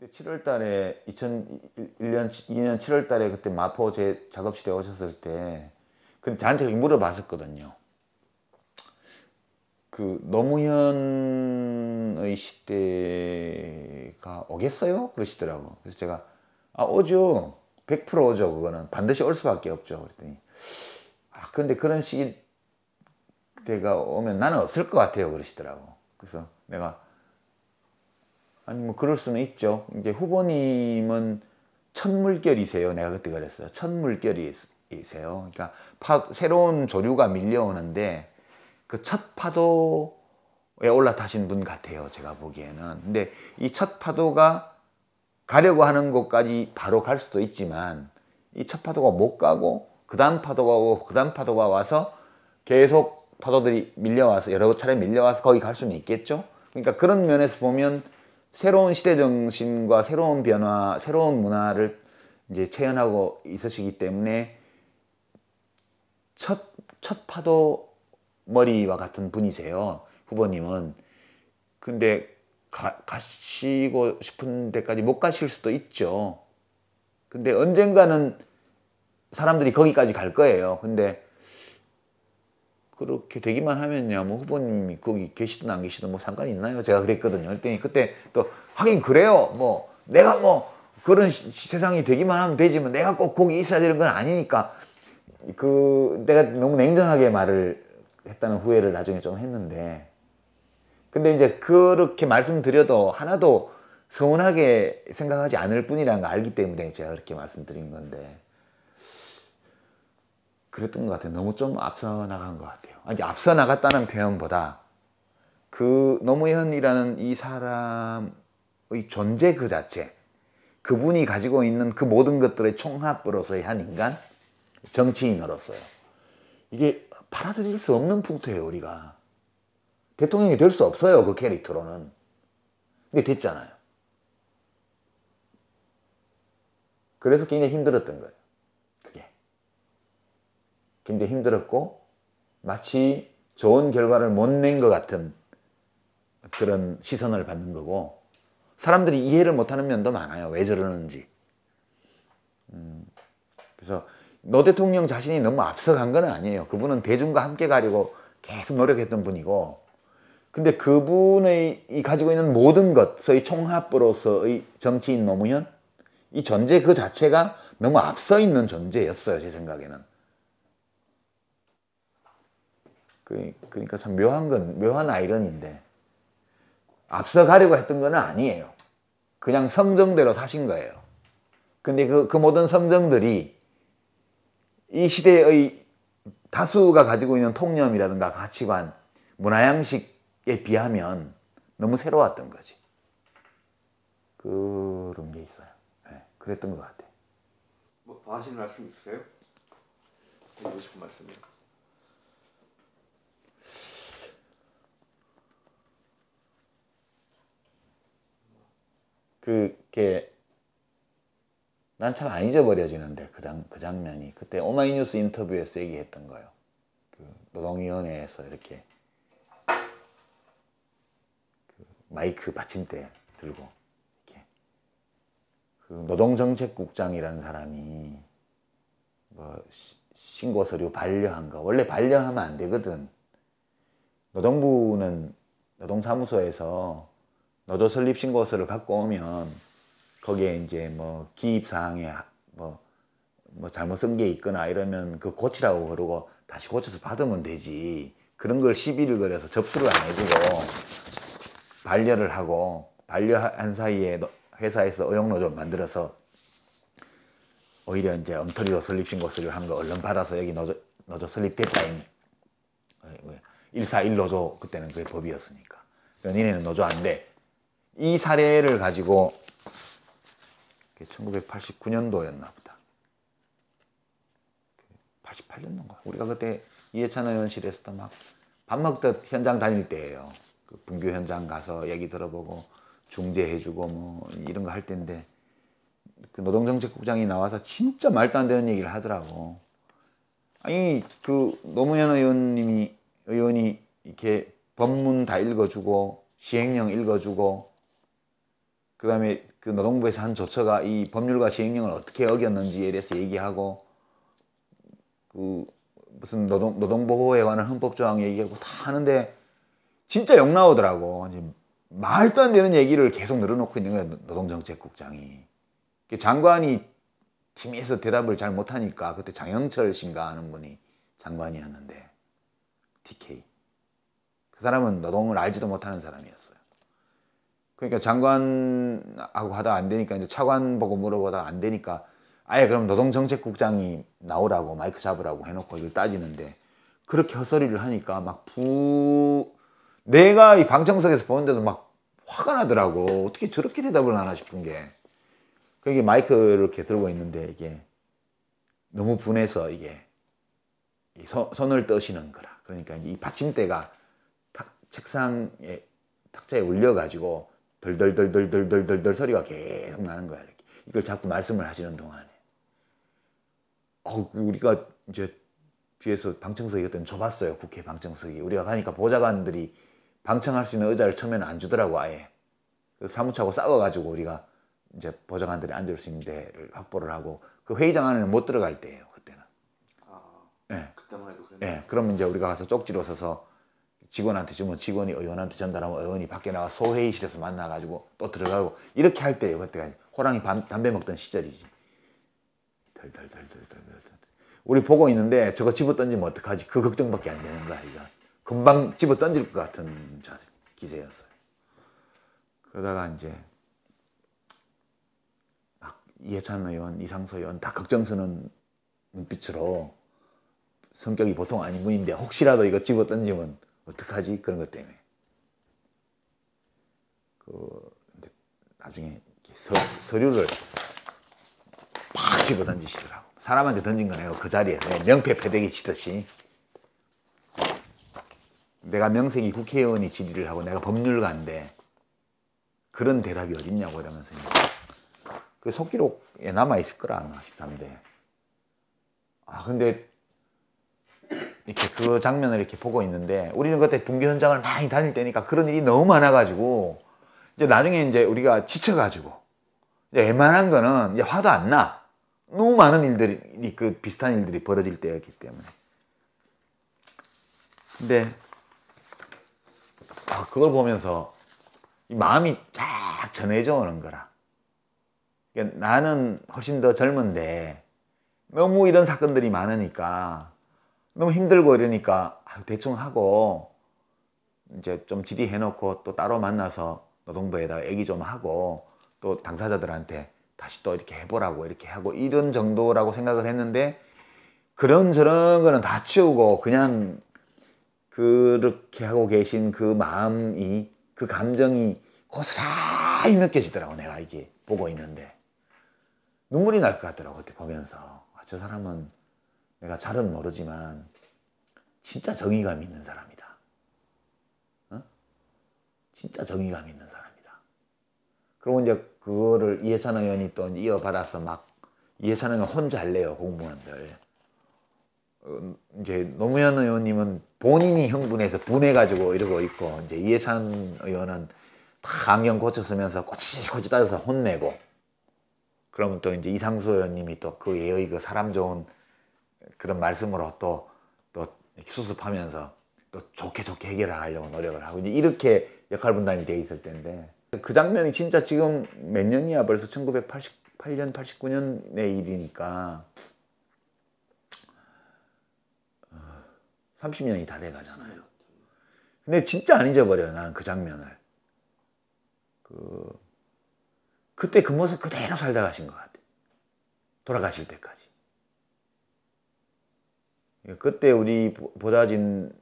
그때 7월 달에 2001년 2년 7월 달에 그때 마포 제 작업실에 오셨을 때 그 저한테 물어봤었거든요. 그 노무현의 시대가 오겠어요? 그러시더라고. 그래서 제가 아 오죠. 100% 오죠. 그거는 반드시 올 수밖에 없죠. 그랬더니 아 근데 그런 시기 때가 오면 나는 없을 것 같아요. 그러시더라고. 그래서 내가 아니 뭐 그럴 수는 있죠. 이제 후보님은 첫 물결이세요. 내가 그때 그랬어요. 첫 물결이세요. 그러니까 파, 새로운 조류가 밀려오는데 그 첫 파도에 올라타신 분 같아요. 제가 보기에는. 근데 이 첫 파도가 가려고 하는 곳까지 바로 갈 수도 있지만 이 첫 파도가 못 가고 그 다음 파도가 오고 그 다음 파도가 와서 계속 파도들이 밀려와서 여러 차례 밀려와서 거기 갈 수는 있겠죠. 그러니까 그런 면에서 보면 새로운 시대 정신과 새로운 변화, 새로운 문화를 이제 체현하고 있으시기 때문에 첫, 첫 파도 머리와 같은 분이세요. 후보님은. 근데 가, 가시고 싶은 데까지 못 가실 수도 있죠. 근데 언젠가는 사람들이 거기까지 갈 거예요. 근데 그렇게 되기만 하면요, 뭐 후보님이 거기 계시든 안 계시든 뭐 상관이 있나요? 제가 그랬거든요. 그랬더니 그때 또 하긴 그래요. 뭐 내가 뭐 그런 시, 세상이 되기만 하면 되지만 내가 꼭 거기 있어야 되는 건 아니니까 그 내가 너무 냉정하게 말을 했다는 후회를 나중에 좀 했는데 근데 이제 그렇게 말씀드려도 하나도 서운하게 생각하지 않을 뿐이라는 걸 알기 때문에 제가 그렇게 말씀드린 건데 그랬던 것 같아요. 너무 좀 앞서 나간 것 같아요. 아니, 앞서 나갔다는 표현보다 그 노무현이라는 이 사람의 존재 그 자체, 그분이 가지고 있는 그 모든 것들의 총합으로서의 한 인간, 정치인으로서요. 이게 받아들일 수 없는 풍토예요, 우리가. 대통령이 될 수 없어요, 그 캐릭터로는. 근데 됐잖아요. 그래서 굉장히 힘들었던 거예요. 굉장히 힘들었고, 마치 좋은 결과를 못 낸 것 같은 그런 시선을 받는 거고, 사람들이 이해를 못하는 면도 많아요. 왜 저러는지. 음, 그래서 노 대통령 자신이 너무 앞서간 건 아니에요. 그분은 대중과 함께 가려고 계속 노력했던 분이고, 근데 그분의 이 가지고 있는 모든 것의 총합으로서의 정치인 노무현, 이 존재 그 자체가 너무 앞서 있는 존재였어요, 제 생각에는. 그, 그러니까 참 묘한 건, 묘한 아이러니인데, 앞서 가려고 했던 건 아니에요. 그냥 성정대로 사신 거예요. 근데 그, 그 모든 성정들이 이 시대의 다수가 가지고 있는 통념이라든가 가치관, 문화 양식에 비하면 너무 새로웠던 거지. 그런 게 있어요. 네, 그랬던 것 같아. 뭐더 하시는 말씀 있으세요? 드리고 싶은 말씀이요. 그게 난 참 안 잊어버려지는데 그, 장, 그 장면이 그때 오마이뉴스 인터뷰에서 얘기했던 거예요. 그 노동위원회에서 이렇게 그 마이크 받침대 들고 이렇게 그 노동정책국장이라는 사람이 뭐 신고 서류 반려한 거 원래 반려하면 안 되거든. 노동부는 노동사무소에서 노조 설립 신고서를 갖고 오면 거기에 이제 뭐 기입 사항에 뭐, 뭐 잘못 쓴 게 있거나 이러면 그 고치라고 그러고 다시 고쳐서 받으면 되지. 그런 걸 시비를 걸어서 접수를 안 해주고 반려를 하고 반려한 사이에 회사에서 의용노조 만들어서 오히려 이제 엉터리로 설립 신고서를 한 거 얼른 받아서 여기 노조, 노조 설립됐다 이미. 141노조 그때는 그게 법이었으니까. 니네는 노조 안 돼. 이 사례를 가지고 1989년도였나 보다. 88년도인가. 우리가 그때 이해찬 의원실에서도 막밥 먹듯 현장 다닐 때예요. 그 분교 현장 가서 얘기 들어보고 중재해주고 뭐 이런 거 할 때인데 그 노동정책국장이 나와서 진짜 말도 안 되는 얘기를 하더라고. 아니 그 노무현 의원님이 의원이 이렇게 법문 다 읽어주고 시행령 읽어주고 그 다음에 그 노동부에서 한 조처가 이 법률과 시행령을 어떻게 어겼는지에 대해서 얘기하고 그 무슨 노동 노동보호에 관한 헌법 조항 얘기하고 다 하는데 진짜 욕 나오더라고. 말도 안 되는 얘기를 계속 늘어놓고 있는 거야 노동정책국장이. 그 장관이 팀에서 대답을 잘 못하니까 그때 장영철 씨인가 하는 분이 장관이었는데 TK 그 사람은 노동을 알지도 못하는 사람이었어요. 그러니까 장관하고 하다 안 되니까 이제 차관 보고 물어보다 안 되니까 아예 그럼 노동정책국장이 나오라고 마이크 잡으라고 해놓고 이걸 따지는데 그렇게 헛소리를 하니까 막 부 내가 이 방청석에서 보는데도 막 화가 나더라고. 어떻게 저렇게 대답을 하나 싶은 게. 그게 마이크를 이렇게 들고 있는데 이게 너무 분해서 이게 손을 떠시는 거라 그러니까 이 받침대가 탁, 책상에 탁자에 올려가지고 덜덜덜덜덜덜덜 소리가 계속 나는 거야 이렇게. 이걸 자꾸 말씀을 하시는 동안에 어, 우리가 이제 뒤에서 방청석이었던 좁았어요. 국회 방청석이. 우리가 가니까 보좌관들이 방청할 수 있는 의자를 처음에는 안 주더라고 아예. 그 사무처하고 싸워가지고 우리가 이제 보좌관들이 앉을 수 있는 데를 확보를 하고 그 회의장 안에는 못 들어갈 때예요 그때는. 네. 그러면 이제 우리가 가서 쪽지로 서서 직원한테 주면 직원이 의원한테 전달하면 의원이 밖에 나가 소회의실에서 만나가지고 또 들어가고 이렇게 할 때예요 그때가 호랑이 밤, 담배 먹던 시절이지. 덜덜덜덜덜덜. 우리 보고 있는데 저거 집어 던지면 어떡하지? 그 걱정밖에 안 되는 거야, 이거. 금방 집어 던질 것 같은 기세였어요. 그러다가 이제 막 이해찬 의원, 이상소 의원 다 걱정스러운 눈빛으로 성격이 보통 아닌 분인데 혹시라도 이거 집어 던지면 어떡하지? 그런 것 때문에. 그 나중에 서, 서류를 팍 집어 던지시더라고. 사람한테 던진 거네요. 그 자리에. 명패 패대기 치듯이. 내가 명색이 국회의원이 질의를 하고 내가 법률가인데 그런 대답이 어딨냐고 이러면서 그 속기록에 남아있을 거라 싶던데 아 근데 이렇게 그 장면을 이렇게 보고 있는데 우리는 그때 분교 현장을 많이 다닐 때니까 그런 일이 너무 많아가지고 이제 나중에 이제 우리가 지쳐가지고 이제 웬만한 거는 이제 화도 안 나. 너무 많은 일들이 그 비슷한 일들이 벌어질 때였기 때문에. 근데 아, 그걸 보면서 이 마음이 쫙 전해져 오는 거라. 그러니까 나는 훨씬 더 젊은데 너무 이런 사건들이 많으니까 너무 힘들고 이러니까 아, 대충 하고 이제 좀 질의해 놓고 또 따로 만나서 노동부에다 얘기 좀 하고 또 당사자들한테 다시 또 이렇게 해보라고 이렇게 하고 이런 정도라고 생각을 했는데 그런 저런 거는 다 치우고 그냥 그렇게 하고 계신 그 마음이 그 감정이 고스란히 느껴지더라고 내가 이게 보고 있는데. 눈물이 날 것 같더라고 그때 보면서. 아, 저 사람은 내가 잘은 모르지만 진짜 정의감 있는 사람이다. 어? 진짜 정의감 있는 사람이다. 그리고 이제 그거를 이해찬 의원이 또 이어받아서 막 이해찬 의원 혼자 할래요 공무원들. 어, 이제 노무현 의원님은 본인이 흥분해서 분해가지고 이러고 있고 이제 이해찬 의원은 다 안경 고쳐 쓰면서 꼬치꼬치 따져서 혼내고 그러면 또 이제 이상수 의원님이 또 그 예의 그 사람 좋은 그런 말씀으로 또 또 수습하면서 또 좋게 좋게 해결하려고 노력을 하고 이렇게 역할 분담이 돼 있을 텐데 그 장면이 진짜 지금 몇 년이야 벌써 1988년 89년의 일이니까 30년이 다 돼 가잖아요. 근데 진짜 안 잊어버려요 나는 그 장면을. 그 그때 그 모습 그대로 살다 가신 것 같아. 돌아가실 때까지. 그때 우리 보좌진에서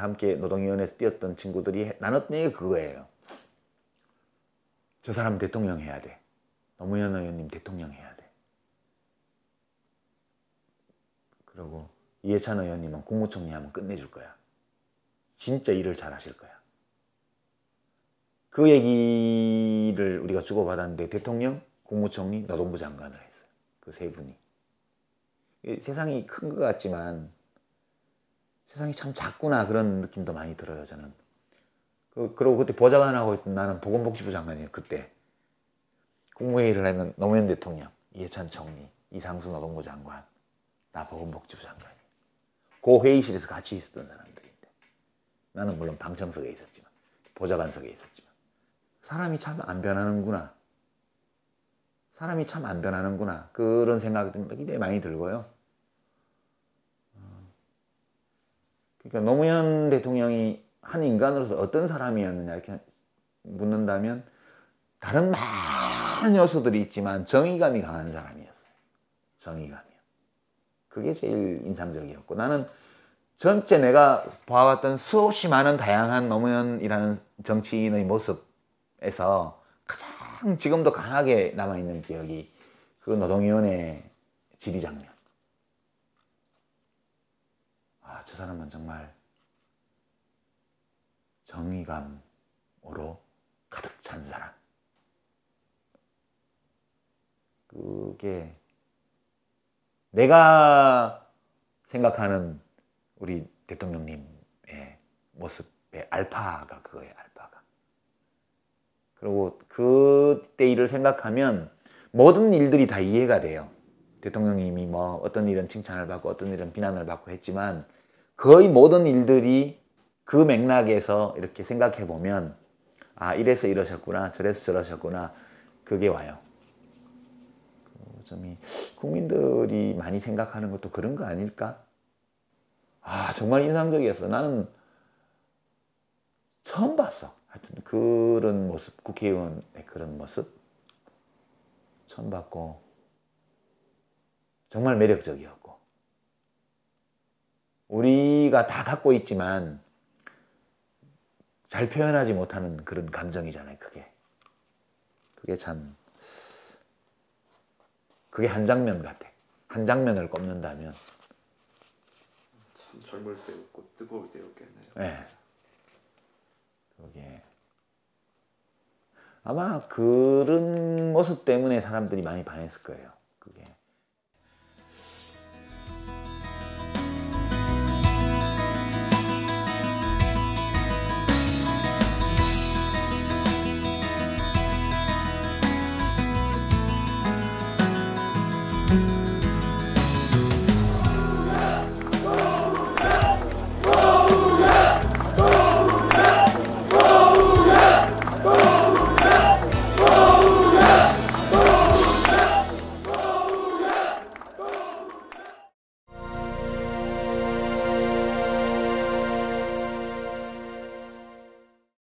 함께 노동위원회에서 뛰었던 친구들이 나눴던 얘기가 그거예요. 저 사람 대통령 해야 돼. 노무현 의원님 대통령 해야 돼. 그리고 이해찬 의원님은 국무총리 하면 끝내줄 거야. 진짜 일을 잘 하실 거야. 그 얘기를 우리가 주고받았는데 대통령, 국무총리, 노동부 장관을 했어요. 그 세 분이. 세상이 큰 것 같지만 세상이 참 작구나 그런 느낌도 많이 들어요 저는. 그, 그리고 그때 보좌관하고 나는 보건복지부 장관이에요 그때. 국무회의를 하면 노무현 대통령, 이해찬 총리, 이상수 노동부 장관, 나 보건복지부 장관이 그 회의실에서 같이 있었던 사람들인데 나는 물론 방청석에 있었지만 보좌관석에 있었지만 사람이 참 안 변하는구나. 사람이 참 안 변하는구나. 그런 생각이 굉장히 많이 들고요. 그러니까 노무현 대통령이 한 인간으로서 어떤 사람이었느냐 이렇게 묻는다면 다른 많은 요소들이 있지만 정의감이 강한 사람이었어요. 정의감이요. 그게 제일 인상적이었고 나는 전체 내가 봐왔던 수없이 많은 다양한 노무현이라는 정치인의 모습에서 가장 지금도 강하게 남아있는 기억이 그 노동위원회 질의 장면. 아, 저 사람은 정말 정의감으로 가득 찬 사람. 그게 내가 생각하는 우리 대통령님의 모습의 알파가 그거예요, 알파가. 그리고 그때 일을 생각하면 모든 일들이 다 이해가 돼요. 대통령님이 뭐 어떤 일은 칭찬을 받고 어떤 일은 비난을 받고 했지만 거의 모든 일들이 그 맥락에서 이렇게 생각해 보면 아 이래서 이러셨구나 저래서 저러셨구나 그게 와요. 그 점이 국민들이 많이 생각하는 것도 그런 거 아닐까? 아 정말 인상적이었어. 나는 처음 봤어. 하여튼 그런 모습 국회의원의 그런 모습 처음 봤고 정말 매력적이었고 우리가 다 갖고 있지만 잘 표현하지 못하는 그런 감정이잖아요. 그게 그게 참 그게 한 장면 같아. 한 장면을 꼽는다면 참 젊을 때였고 뜨거울 때였겠네요. 네. 그게 아마 그런 모습 때문에 사람들이 많이 반했을 거예요.